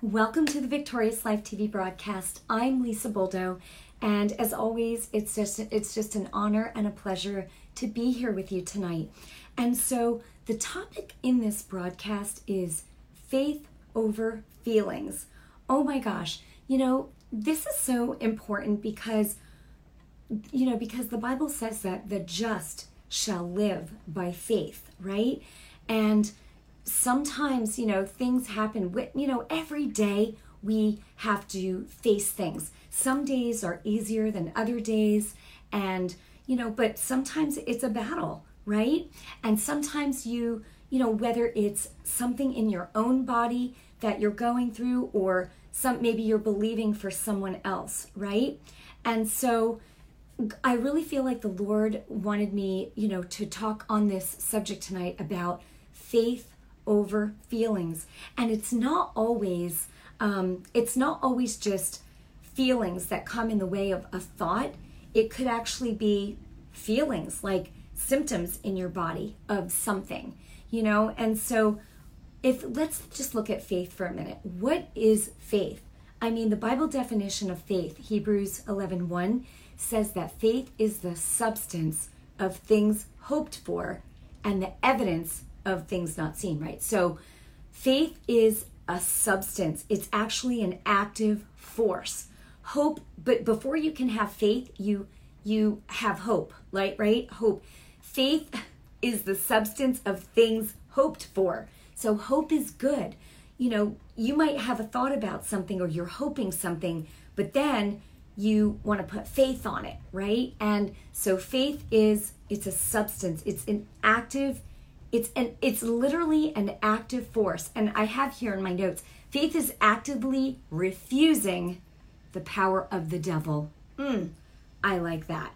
Welcome to the Victorious Life TV broadcast. I'm Lisa Boldo, and as always, it's just it's just an honor and a pleasure to be here with you tonight. And so, the topic in this broadcast is faith over feelings. Oh my gosh, you know, this is so important because you know, because the Bible says that the just shall live by faith, right? And sometimes, you know, things happen. You know, every day we have to face things. Some days are easier than other days. And, you know, but sometimes it's a battle, right? And sometimes you, you know, whether it's something in your own body that you're going through or some maybe you're believing for someone else, right? And so I really feel like the Lord wanted me, you know, to talk on this subject tonight about faith over feelings. And it's not always, um, it's not always just feelings that come in the way of a thought. It could actually be feelings like symptoms in your body of something, you know? And so if let's just look at faith for a minute. What is faith? I mean, the Bible definition of faith, Hebrews 11 1, says that faith is the substance of things hoped for and the evidence of things not seen, right? So faith is a substance, it's actually an active force. Hope, but before you can have faith, you you have hope, right? Right? Hope. Faith is the substance of things hoped for. So hope is good. You know, you might have a thought about something or you're hoping something, but then you want to put faith on it, right? And so faith is it's a substance. It's an active it's an it's literally an active force. And I have here in my notes, faith is actively refusing the power of the devil. Mm, I like that.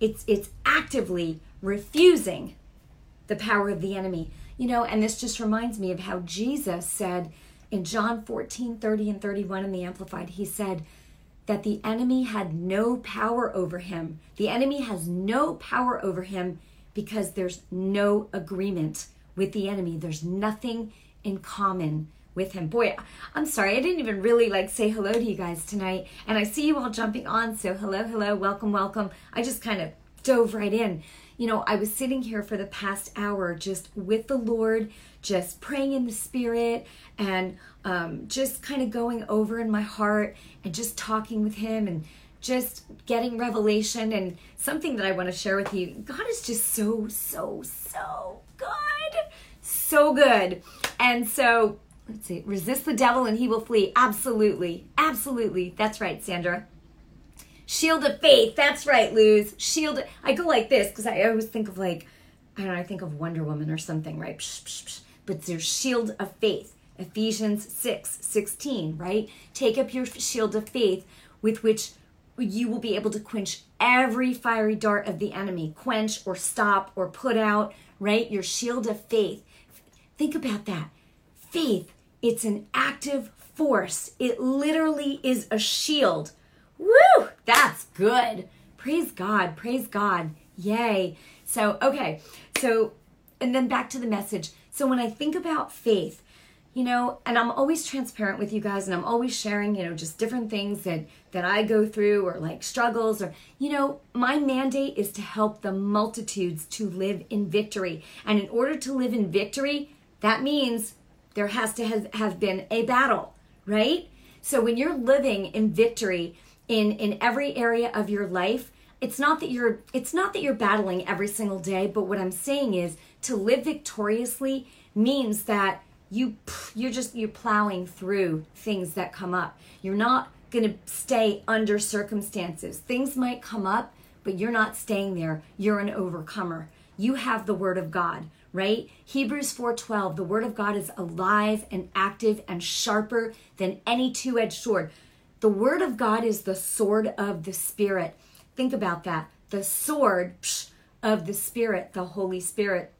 It's it's actively refusing the power of the enemy. You know, and this just reminds me of how Jesus said in John 14, 30 and 31 in the Amplified, he said that the enemy had no power over him. The enemy has no power over him because there's no agreement with the enemy. There's nothing in common with him. Boy, I'm sorry, I didn't even really like say hello to you guys tonight. And I see you all jumping on. So, hello, hello, welcome, welcome. I just kind of dove right in. You know, I was sitting here for the past hour just with the Lord, just praying in the Spirit and um, just kind of going over in my heart and just talking with Him and just getting revelation and something that I want to share with you. God is just so, so, so good. So good. And so, let's see, resist the devil and he will flee. Absolutely. Absolutely. That's right, Sandra. Shield of faith. That's right, Luz. Shield. I go like this because I always think of like, I don't know, I think of Wonder Woman or something, right? Psh, psh, psh. But there's shield of faith. Ephesians 6 16, right? Take up your shield of faith with which you will be able to quench every fiery dart of the enemy, quench or stop or put out, right? Your shield of faith. Think about that. Faith, it's an active force. It literally is a shield. Woo! That's good. Praise God. Praise God. Yay. So, okay. So, and then back to the message. So, when I think about faith, you know and i'm always transparent with you guys and i'm always sharing you know just different things that that i go through or like struggles or you know my mandate is to help the multitudes to live in victory. And in order to live in victory that means there has to have, have been a battle right? So when you're living in victory in in every area of your life it's not that you're it's not that you're battling every single day but what i'm saying is to live victoriously means that you you're just you're plowing through things that come up. You're not going to stay under circumstances. Things might come up but you're not staying there. You're an overcomer. You have the word of god right? Hebrews 4:12 the word of god is alive and active and sharper than any two-edged sword. The word of god is the sword of the spirit. Think about that. The sword of the spirit the holy spirit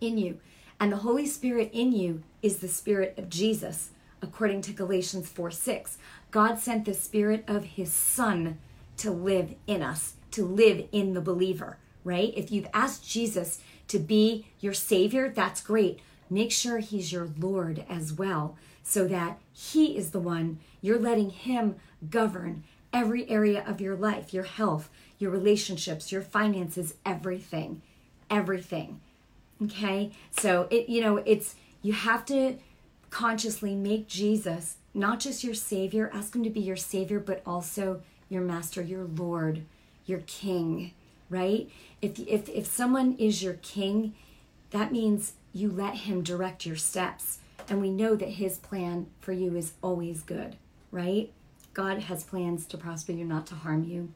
in you and the Holy Spirit in you is the Spirit of Jesus, according to Galatians 4 6. God sent the Spirit of His Son to live in us, to live in the believer, right? If you've asked Jesus to be your Savior, that's great. Make sure He's your Lord as well. so that He is the one you're letting Him govern every area of your life your health, your relationships, your finances, everything. Everything. Okay? So, it, you know, it's, you have to consciously make Jesus not just your Savior, ask Him to be your Savior, but also your Master, your Lord, your King, right? If, if, if someone is your King, that means you let Him direct your steps. And we know that His plan for you is always good, right? God has plans to prosper you, not to harm you.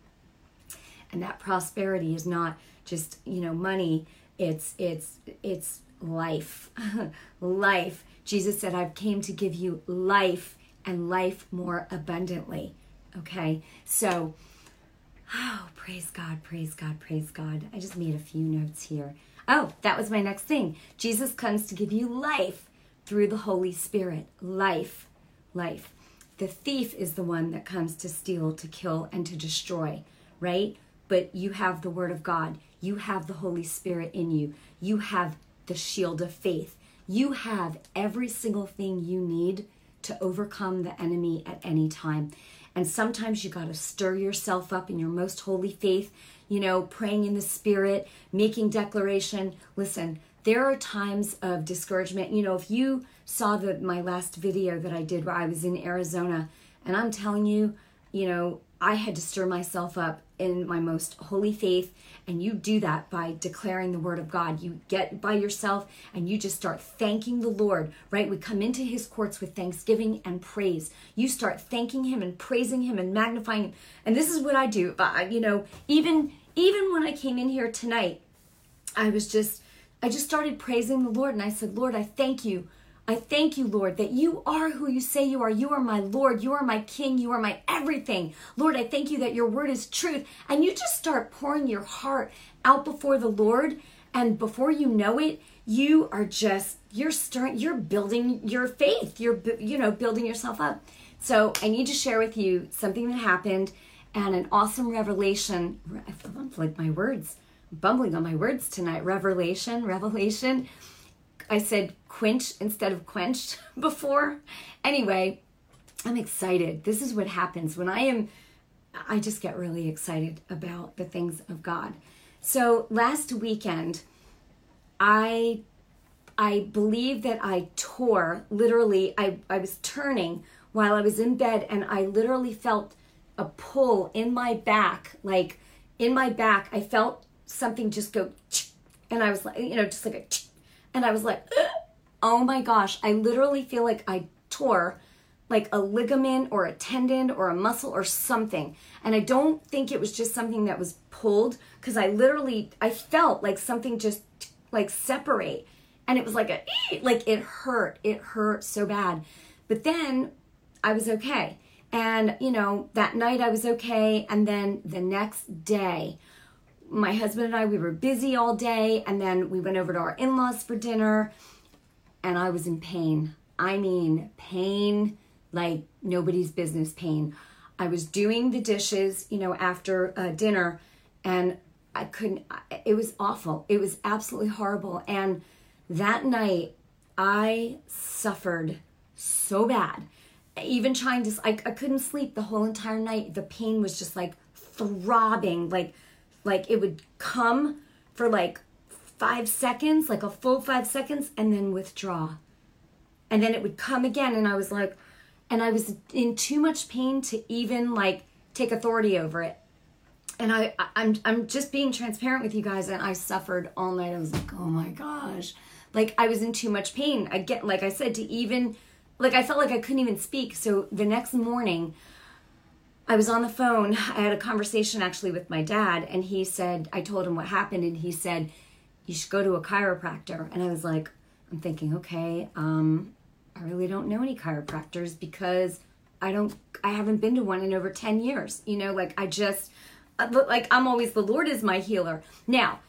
And that prosperity is not just, you know, money. It's it's it's life. life. Jesus said, I've came to give you life and life more abundantly. Okay? So oh, praise God, praise God, praise God. I just made a few notes here. Oh, that was my next thing. Jesus comes to give you life through the Holy Spirit. Life. Life. The thief is the one that comes to steal, to kill, and to destroy, right? But you have the Word of God. You have the Holy Spirit in you. You have the shield of faith. You have every single thing you need to overcome the enemy at any time. And sometimes you got to stir yourself up in your most holy faith, you know, praying in the spirit, making declaration. Listen, there are times of discouragement. You know, if you saw the my last video that I did where I was in Arizona, and I'm telling you, you know, I had to stir myself up in my most holy faith and you do that by declaring the word of God. You get by yourself and you just start thanking the Lord, right? We come into his courts with thanksgiving and praise. You start thanking him and praising him and magnifying him. And this is what I do. But you know, even even when I came in here tonight, I was just I just started praising the Lord and I said, "Lord, I thank you I thank you, Lord, that you are who you say you are. You are my Lord. You are my King. You are my everything. Lord, I thank you that your word is truth. And you just start pouring your heart out before the Lord. And before you know it, you are just, you're starting, you're building your faith. You're, you know, building yourself up. So I need to share with you something that happened and an awesome revelation. I feel like my words, bumbling on my words tonight. Revelation, revelation I said quench instead of quenched before. Anyway, I'm excited. This is what happens when I am, I just get really excited about the things of God. So last weekend, I I believe that I tore literally I, I was turning while I was in bed and I literally felt a pull in my back like in my back I felt something just go and I was like you know just like a and I was like, oh my gosh, I literally feel like I tore like a ligament or a tendon or a muscle or something. And I don't think it was just something that was pulled because I literally I felt like something just like separate and it was like a like it hurt. It hurt so bad. But then I was okay. And you know, that night I was okay and then the next day my husband and I, we were busy all day, and then we went over to our in laws for dinner, and I was in pain. I mean, pain like nobody's business pain. I was doing the dishes, you know, after uh, dinner, and I couldn't, it was awful. It was absolutely horrible. And that night, I suffered so bad. Even trying to, I, I couldn't sleep the whole entire night. The pain was just like throbbing, like like it would come for like five seconds, like a full five seconds, and then withdraw. And then it would come again, and I was like, and I was in too much pain to even like take authority over it. And I, I'm, I'm just being transparent with you guys, and I suffered all night. I was like, oh my gosh, like I was in too much pain. I get, like I said, to even, like I felt like I couldn't even speak. So the next morning, I was on the phone. I had a conversation actually with my dad, and he said, I told him what happened, and he said, You should go to a chiropractor. And I was like, I'm thinking, okay, um, I really don't know any chiropractors because I don't, I haven't been to one in over 10 years. You know, like I just, uh, like I'm always, the Lord is my healer. Now,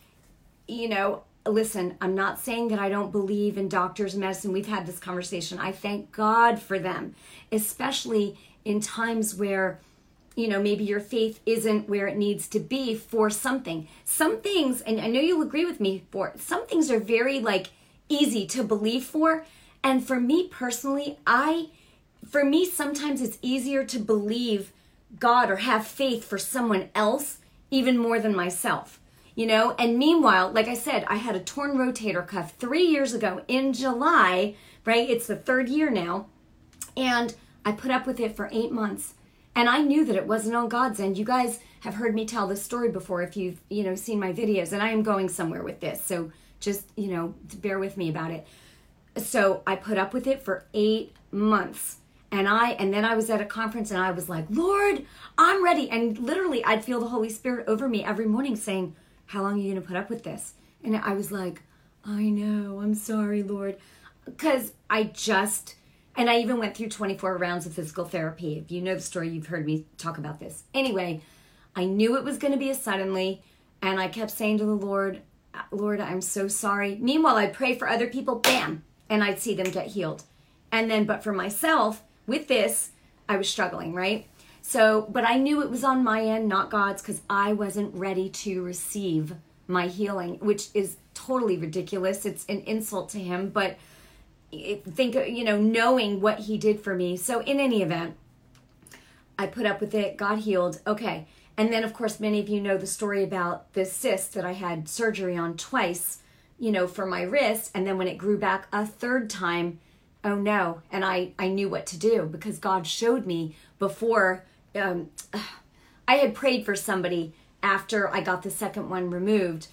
you know, listen, I'm not saying that I don't believe in doctors' and medicine. We've had this conversation. I thank God for them, especially in times where you know, maybe your faith isn't where it needs to be for something. Some things, and I know you'll agree with me for some things are very like easy to believe for, And for me personally, I for me sometimes it's easier to believe God or have faith for someone else even more than myself. You know, and meanwhile, like I said, I had a torn rotator cuff 3 years ago in July, right? It's the third year now. And I put up with it for 8 months. And I knew that it wasn't on God's end. You guys have heard me tell this story before if you've, you know, seen my videos and I am going somewhere with this. So just, you know, bear with me about it. So I put up with it for 8 months and I and then I was at a conference and I was like, "Lord, I'm ready." And literally I'd feel the Holy Spirit over me every morning saying, "How long are you going to put up with this?" And I was like, "I know. I'm sorry, Lord." Cuz I just and I even went through 24 rounds of physical therapy. If you know the story, you've heard me talk about this. Anyway, I knew it was going to be a suddenly, and I kept saying to the Lord, Lord, I'm so sorry. Meanwhile, I'd pray for other people, bam, and I'd see them get healed. And then, but for myself, with this, I was struggling, right? So, but I knew it was on my end, not God's, because I wasn't ready to receive my healing, which is totally ridiculous. It's an insult to Him, but think, you know, knowing what He did for me. So, in any event, I put up with it, got healed. Okay. And then, of course, many of you know the story about this cyst that I had surgery on twice, you know, for my wrist. And then when it grew back a third time, oh no and i i knew what to do because god showed me before um, i had prayed for somebody after i got the second one removed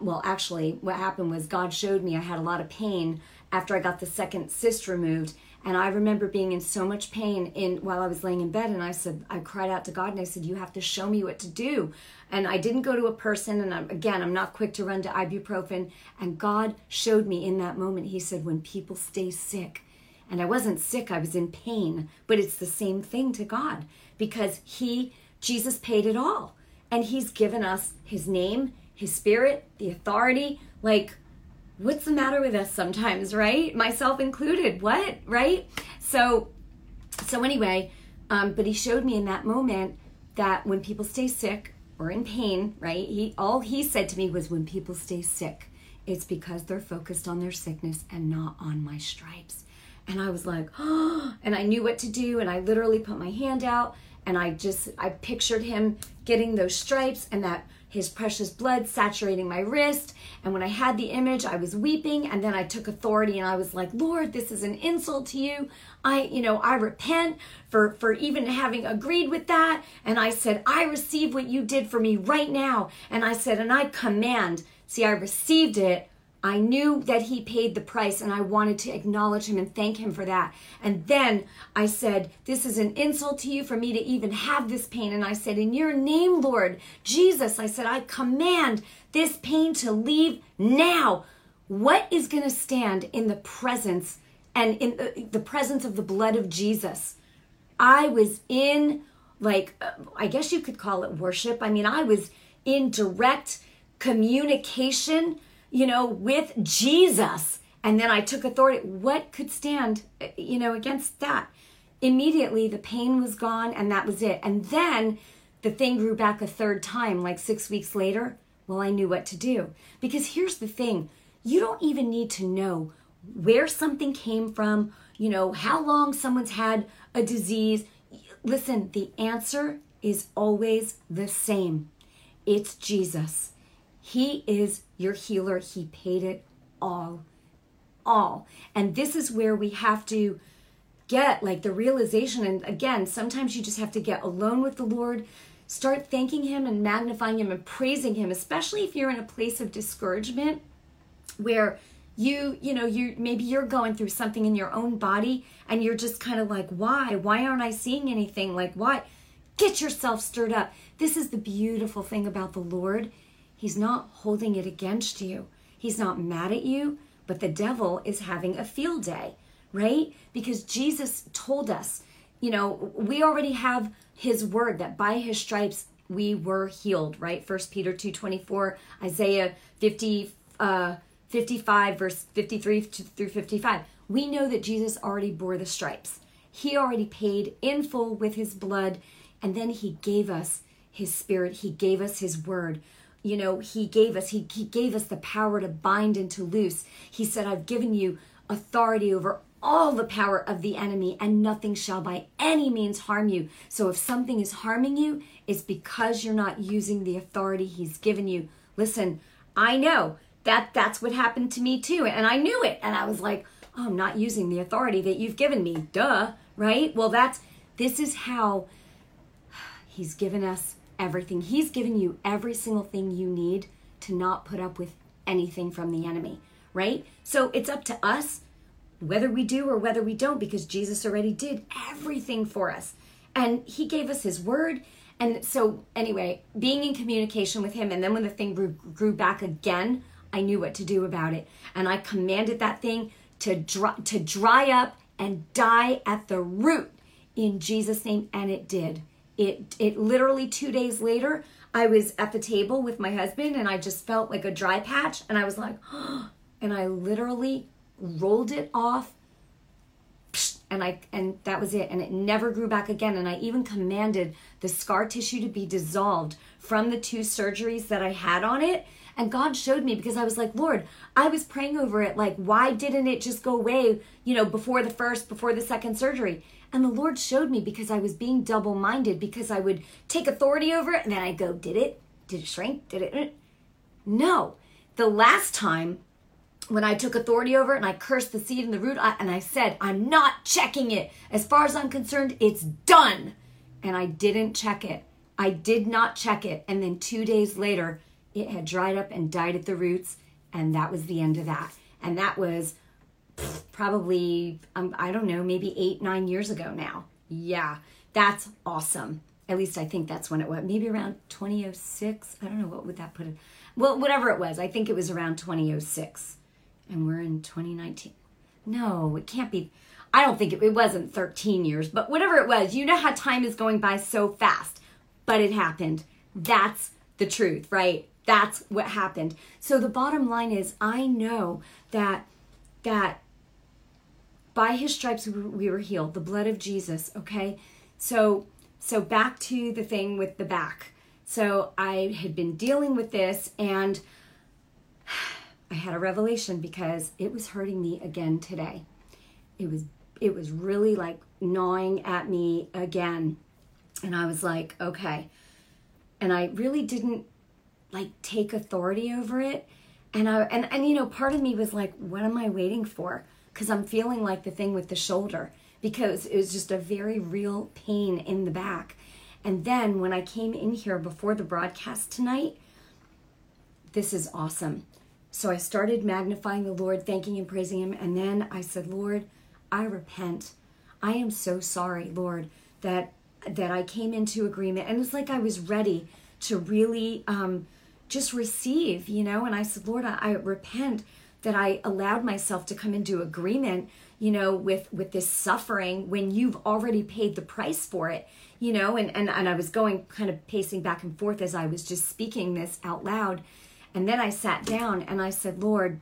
well actually what happened was god showed me i had a lot of pain after i got the second cyst removed and i remember being in so much pain in while i was laying in bed and i said i cried out to god and i said you have to show me what to do and i didn't go to a person and I'm, again i'm not quick to run to ibuprofen and god showed me in that moment he said when people stay sick and I wasn't sick, I was in pain. But it's the same thing to God because He, Jesus paid it all. And He's given us His name, His Spirit, the authority. Like, what's the matter with us sometimes, right? Myself included. What, right? So, so anyway, um, but He showed me in that moment that when people stay sick or in pain, right? He all He said to me was, when people stay sick, it's because they're focused on their sickness and not on my stripes. And I was like, oh, and I knew what to do. And I literally put my hand out and I just, I pictured him getting those stripes and that his precious blood saturating my wrist. And when I had the image, I was weeping. And then I took authority and I was like, Lord, this is an insult to you. I, you know, I repent for, for even having agreed with that. And I said, I receive what you did for me right now. And I said, and I command, see, I received it I knew that he paid the price and I wanted to acknowledge him and thank him for that. And then I said, This is an insult to you for me to even have this pain. And I said, In your name, Lord Jesus, I said, I command this pain to leave now. What is going to stand in the presence and in the presence of the blood of Jesus? I was in, like, uh, I guess you could call it worship. I mean, I was in direct communication you know, with Jesus. And then I took authority. What could stand, uh, you know, against that? Immediately the pain was gone and that was it. And then the thing grew back a third time, like six weeks later. Well, I knew what to do. Because here's the thing you don't even need to know where something came from, you know, how long someone's had a disease. Listen, the answer is always the same it's Jesus. He is your healer. He paid it all. All. And this is where we have to get like the realization. And again, sometimes you just have to get alone with the Lord, start thanking Him and magnifying Him and praising Him, especially if you're in a place of discouragement where you you know you maybe you're going through something in your own body and you're just kind of like why why aren't i seeing anything like why get yourself stirred up this is the beautiful thing about the lord He's not holding it against you. He's not mad at you, but the devil is having a field day, right? Because Jesus told us, you know, we already have his word that by his stripes we were healed, right? First Peter 2:24, Isaiah 50 uh 55 verse 53 through 55. We know that Jesus already bore the stripes. He already paid in full with his blood and then he gave us his spirit. He gave us his word you know he gave us he, he gave us the power to bind and to loose he said i've given you authority over all the power of the enemy, and nothing shall by any means harm you. So if something is harming you, it's because you're not using the authority he's given you. Listen, I know that that's what happened to me too, and I knew it, and I was like, oh, I'm not using the authority that you've given me. Duh, right? Well, that's this is how he's given us everything. He's given you every single thing you need to not put up with anything from the enemy, right? So it's up to us whether we do or whether we don't, because Jesus already did everything for us. And he gave us his word. And so, anyway, being in communication with him, and then when the thing grew, grew back again, I knew what to do about it. And I commanded that thing to dry, to dry up and die at the root in Jesus' name. And it did. It, it literally two days later, I was at the table with my husband and I just felt like a dry patch. And I was like, oh, and I literally rolled it off and I and that was it. And it never grew back again. And I even commanded the scar tissue to be dissolved from the two surgeries that I had on it. And God showed me because I was like Lord I was praying over it. Like why didn't it just go away you know before the first before the second surgery and the Lord showed me because I was being double minded because I would take authority over it and then I go did it did it shrink did it no the last time when I took authority over it and I cursed the seed and the root, I, and I said, I'm not checking it. As far as I'm concerned, it's done. And I didn't check it. I did not check it. And then two days later, it had dried up and died at the roots. And that was the end of that. And that was probably, um, I don't know, maybe eight, nine years ago now. Yeah, that's awesome. At least I think that's when it was. Maybe around 2006. I don't know, what would that put it? Well, whatever it was, I think it was around 2006 and we're in 2019. No, it can't be. I don't think it, it wasn't 13 years, but whatever it was, you know how time is going by so fast. But it happened. That's the truth, right? That's what happened. So the bottom line is I know that that by his stripes we were healed, the blood of Jesus, okay? So so back to the thing with the back. So I had been dealing with this and I had a revelation because it was hurting me again today. It was it was really like gnawing at me again. And I was like, okay. And I really didn't like take authority over it. And I and and you know, part of me was like, what am I waiting for? Cuz I'm feeling like the thing with the shoulder because it was just a very real pain in the back. And then when I came in here before the broadcast tonight, this is awesome. So I started magnifying the Lord, thanking and praising Him. And then I said, Lord, I repent. I am so sorry, Lord, that that I came into agreement. And it's like I was ready to really um, just receive, you know. And I said, Lord, I, I repent that I allowed myself to come into agreement, you know, with with this suffering when you've already paid the price for it, you know. And and and I was going kind of pacing back and forth as I was just speaking this out loud and then I sat down and I said, Lord,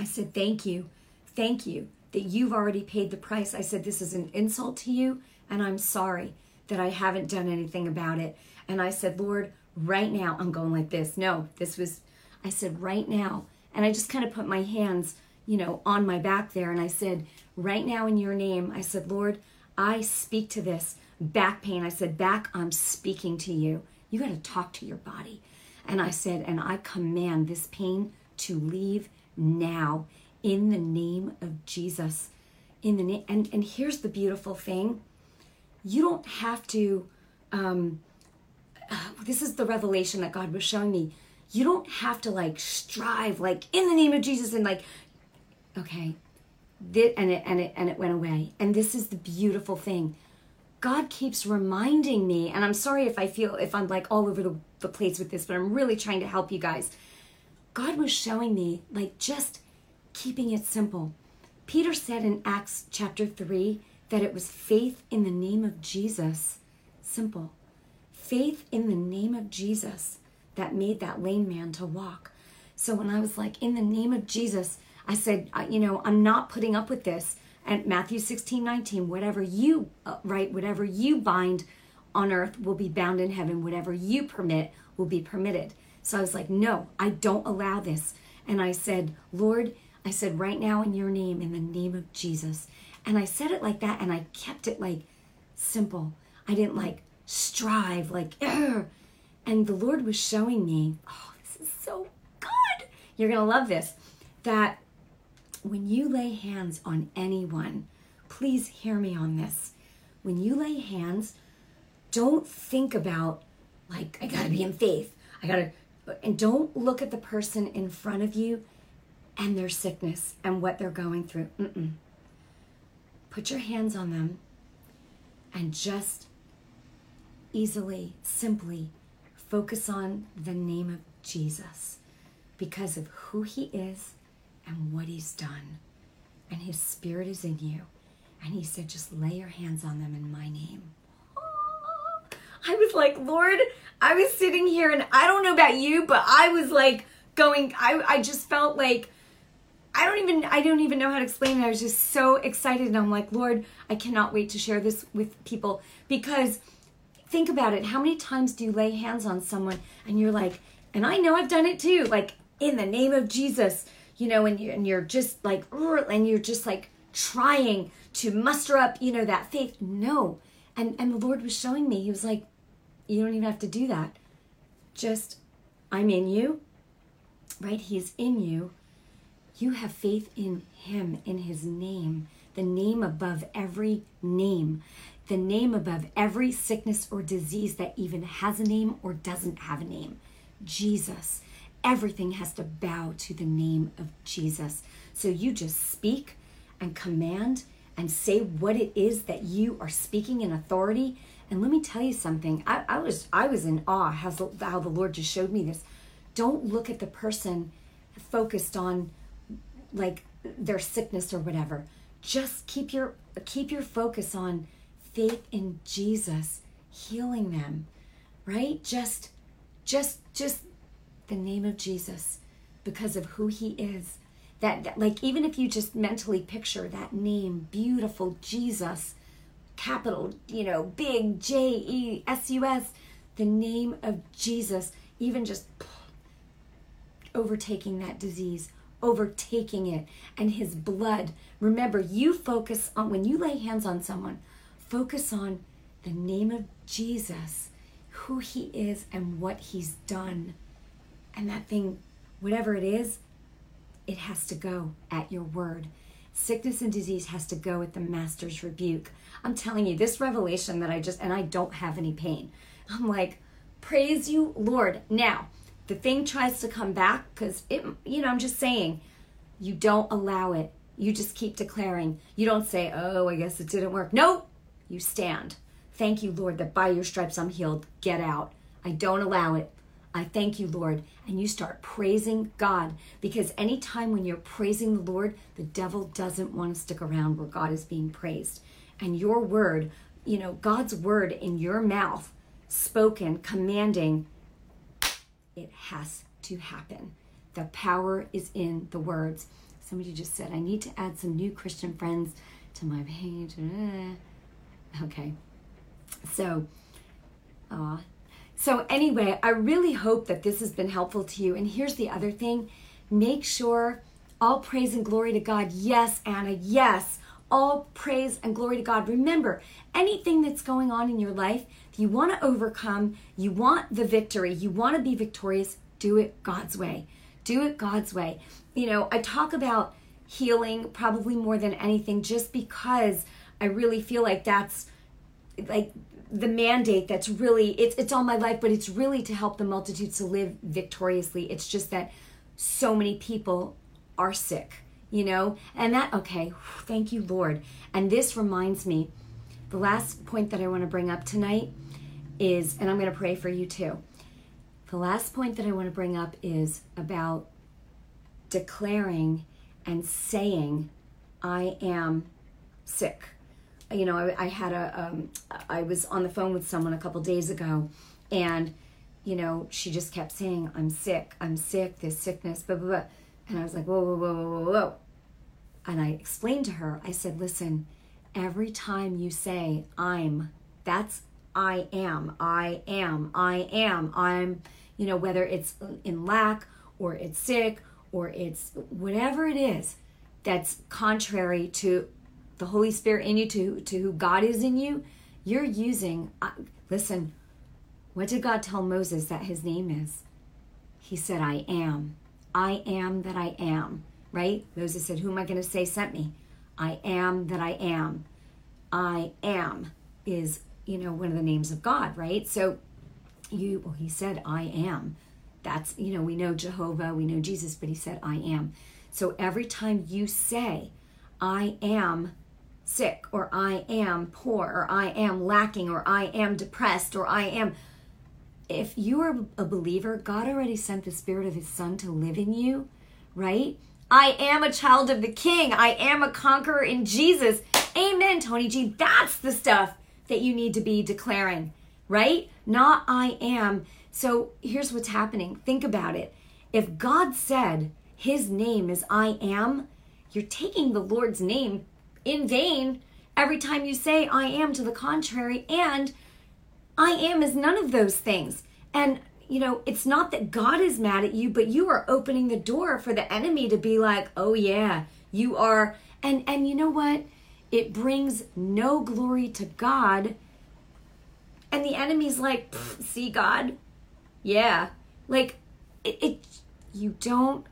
I said, thank you. Thank you that you've already paid the price. I said, this is an insult to you, and I'm sorry that I haven't done anything about it. And I said, Lord, right now, I'm going like this. No, this was, I said, right now. And I just kind of put my hands, you know, on my back there. And I said, right now in your name, I said, Lord, I speak to this back pain. I said, back, I'm speaking to you. You got to talk to your body. And I said, and I command this pain to leave now in the name of Jesus. In the name, and, and here's the beautiful thing you don't have to, um, uh, this is the revelation that God was showing me. You don't have to like strive, like in the name of Jesus, and like, okay, this, and it and it and it went away. And this is the beautiful thing. God keeps reminding me, and I'm sorry if I feel if I'm like all over the, the place with this, but I'm really trying to help you guys. God was showing me, like, just keeping it simple. Peter said in Acts chapter 3 that it was faith in the name of Jesus. Simple. Faith in the name of Jesus that made that lame man to walk. So when I was like, in the name of Jesus, I said, you know, I'm not putting up with this and Matthew 16, 19, whatever you, uh, right, whatever you bind on earth will be bound in heaven. Whatever you permit will be permitted. So I was like, no, I don't allow this. And I said, Lord, I said, right now in your name, in the name of Jesus. And I said it like that and I kept it like simple. I didn't like strive, like, Ugh. And the Lord was showing me, oh, this is so good. You're going to love this. That when you lay hands on anyone, please hear me on this. When you lay hands, don't think about, like, I got to be in faith. I got to, and don't look at the person in front of you and their sickness and what they're going through. Mm-mm. Put your hands on them and just easily, simply focus on the name of Jesus because of who he is and what he's done. And his spirit is in you. And he said, just lay your hands on them in my name. I was like, Lord, I was sitting here and I don't know about you, but I was like going, I, I just felt like, I don't even I don't even know how to explain it. I was just so excited and I'm like, Lord, I cannot wait to share this with people because think about it. How many times do you lay hands on someone and you're like, and I know I've done it too, like in the name of Jesus, you know, and, you, and you're just like, and you're just like trying to muster up, you know, that faith. No. And, and the Lord was showing me, He was like, you don't even have to do that. Just, I'm in you, right? He's in you. You have faith in Him, in His name, the name above every name, the name above every sickness or disease that even has a name or doesn't have a name. Jesus. Everything has to bow to the name of Jesus. So you just speak and command and say what it is that you are speaking in authority. And let me tell you something. I, I was I was in awe how, how the Lord just showed me this. Don't look at the person focused on like their sickness or whatever. Just keep your keep your focus on faith in Jesus healing them. Right? Just just just the name of Jesus because of who he is. That, that, like even if you just mentally picture that name, beautiful Jesus, capital, you know, big J E S U S, the name of Jesus, even just overtaking that disease, overtaking it, and his blood. Remember, you focus on when you lay hands on someone, focus on the name of Jesus, who he is, and what he's done. And that thing, whatever it is, it has to go at your word. Sickness and disease has to go at the master's rebuke. I'm telling you, this revelation that I just, and I don't have any pain. I'm like, praise you, Lord. Now, the thing tries to come back because it, you know, I'm just saying, you don't allow it. You just keep declaring. You don't say, oh, I guess it didn't work. No, you stand. Thank you, Lord, that by your stripes I'm healed. Get out. I don't allow it. I thank you, Lord. And you start praising God because anytime when you're praising the Lord, the devil doesn't want to stick around where God is being praised. And your word, you know, God's word in your mouth, spoken, commanding, it has to happen. The power is in the words. Somebody just said, I need to add some new Christian friends to my page. Okay. So, uh, so, anyway, I really hope that this has been helpful to you. And here's the other thing make sure all praise and glory to God. Yes, Anna, yes. All praise and glory to God. Remember, anything that's going on in your life, you want to overcome, you want the victory, you want to be victorious, do it God's way. Do it God's way. You know, I talk about healing probably more than anything just because I really feel like that's like the mandate that's really it's it's all my life but it's really to help the multitudes to live victoriously. It's just that so many people are sick you know? And that okay thank you lord. And this reminds me the last point that i want to bring up tonight is and i'm going to pray for you too. The last point that i want to bring up is about declaring and saying i am sick you know, I, I had a, um, I was on the phone with someone a couple days ago, and, you know, she just kept saying, I'm sick, I'm sick, this sickness, blah, blah, blah. And I was like, whoa, whoa, whoa, whoa, whoa, whoa. And I explained to her, I said, listen, every time you say, I'm, that's I am, I am, I am, I'm, you know, whether it's in lack or it's sick or it's whatever it is that's contrary to the Holy Spirit in you, to, to who God is in you, you're using. Listen, what did God tell Moses that his name is? He said, I am. I am that I am, right? Moses said, Who am I going to say sent me? I am that I am. I am is, you know, one of the names of God, right? So you, well, he said, I am. That's, you know, we know Jehovah, we know Jesus, but he said, I am. So every time you say, I am sick, or I am poor, or I am lacking, or I am depressed, or I am, if you are a believer, God already sent the Spirit of His Son to live in you, right? I am a child of the King. I am a conqueror in Jesus. Amen, Tony G. That's the stuff that you need to be declaring, right? Not I am. So here's what's happening. Think about it. If God said his name is I am, you're taking the Lord's name in vain every time you say I am to the contrary. And I am is none of those things. And, you know, it's not that God is mad at you, but you are opening the door for the enemy to be like, oh, yeah, you are. And, and you know what? It brings no glory to God. And the enemy's like, see, God? Yeah. Like, it, it, you don't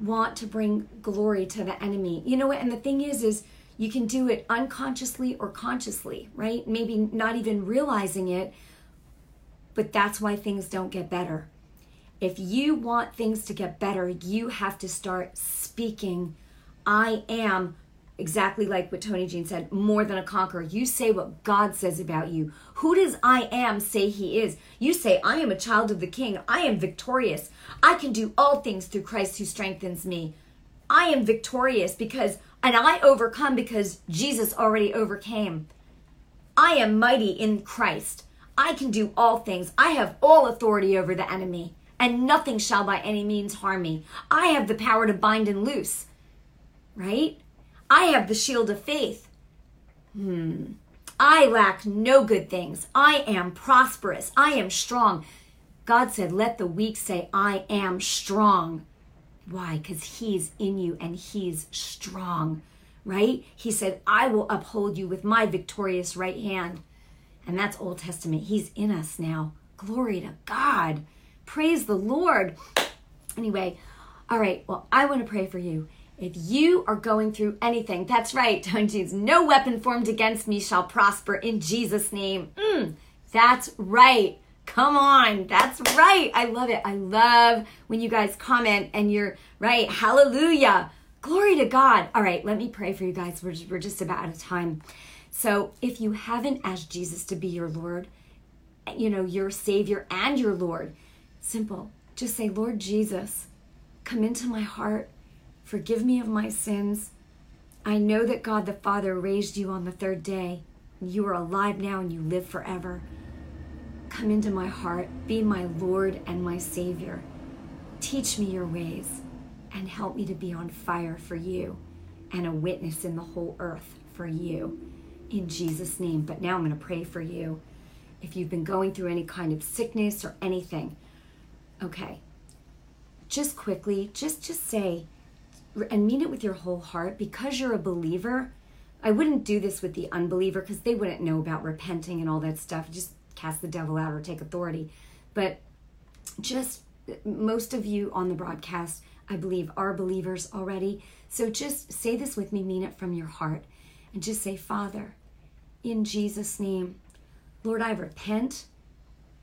want to bring glory to the enemy. You know what? And the thing is, is you can do it unconsciously or consciously, right? Maybe not even realizing it, but that's why things don't get better. If you want things to get better, you have to start speaking, I am exactly like what Tony Jean said, more than a conqueror. You say what God says about you. Who does I am say he is? You say, I am a child of the king. I am victorious. I can do all things through Christ who strengthens me. I am victorious because, and I overcome because Jesus already overcame. I am mighty in Christ. I can do all things. I have all authority over the enemy, and nothing shall by any means harm me. I have the power to bind and loose, right? I have the shield of faith. Hmm. I lack no good things. I am prosperous. I am strong. God said, Let the weak say, I am strong. Why? Because He's in you and He's strong, right? He said, I will uphold you with my victorious right hand. And that's Old Testament. He's in us now. Glory to God. Praise the Lord. Anyway, all right, well, I want to pray for you. If you are going through anything, that's right, don't you? No weapon formed against me shall prosper in Jesus' name. Mm, that's right. Come on. That's right. I love it. I love when you guys comment and you're right. Hallelujah. Glory to God. All right, let me pray for you guys. We're just, we're just about out of time. So if you haven't asked Jesus to be your Lord, you know, your Savior and your Lord, simple. Just say, Lord Jesus, come into my heart Forgive me of my sins. I know that God the Father raised you on the third day. You are alive now and you live forever. Come into my heart, be my Lord and my Savior. Teach me your ways and help me to be on fire for you and a witness in the whole earth for you. In Jesus' name. But now I'm going to pray for you. If you've been going through any kind of sickness or anything, okay, just quickly, just just say, and mean it with your whole heart because you're a believer. I wouldn't do this with the unbeliever because they wouldn't know about repenting and all that stuff. Just cast the devil out or take authority. But just most of you on the broadcast, I believe, are believers already. So just say this with me, mean it from your heart, and just say, Father, in Jesus' name, Lord, I repent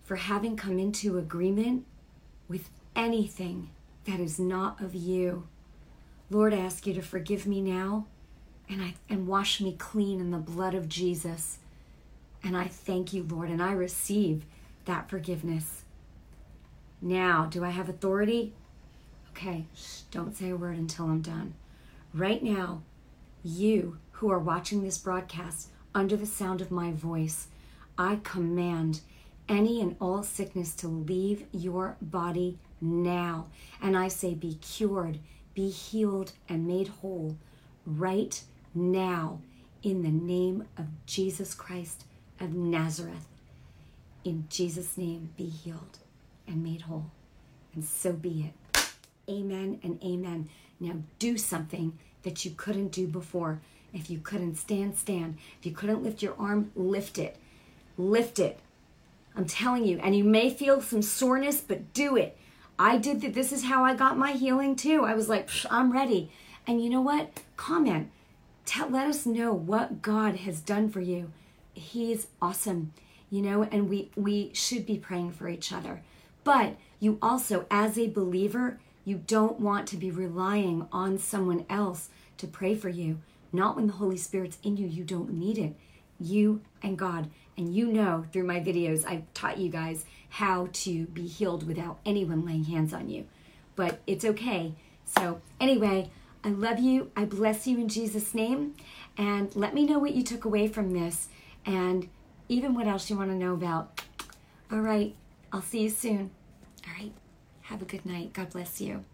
for having come into agreement with anything that is not of you. Lord, I ask you to forgive me now and I and wash me clean in the blood of Jesus. And I thank you, Lord, and I receive that forgiveness. Now, do I have authority? Okay, shh, don't say a word until I'm done. Right now, you who are watching this broadcast under the sound of my voice, I command any and all sickness to leave your body now. And I say, be cured be healed and made whole right now in the name of Jesus Christ of Nazareth. In Jesus' name, be healed and made whole. And so be it. amen and amen. Now do something that you couldn't do before. If you couldn't stand, stand. If you couldn't lift your arm, lift it. Lift it. I'm telling you. And you may feel some soreness, but do it. I did that. This is how I got my healing too. I was like, I'm ready. And you know what? Comment. Tell, let us know what God has done for you. He's awesome, you know, and we we should be praying for each other. But you also, as a believer, you don't want to be relying on someone else to pray for you. Not when the Holy Spirit's in you, you don't need it. You and God. And you know through my videos, I've taught you guys how to be healed without anyone laying hands on you. But it's okay. So, anyway, I love you. I bless you in Jesus' name. And let me know what you took away from this and even what else you want to know about. All right. I'll see you soon. All right. Have a good night. God bless you.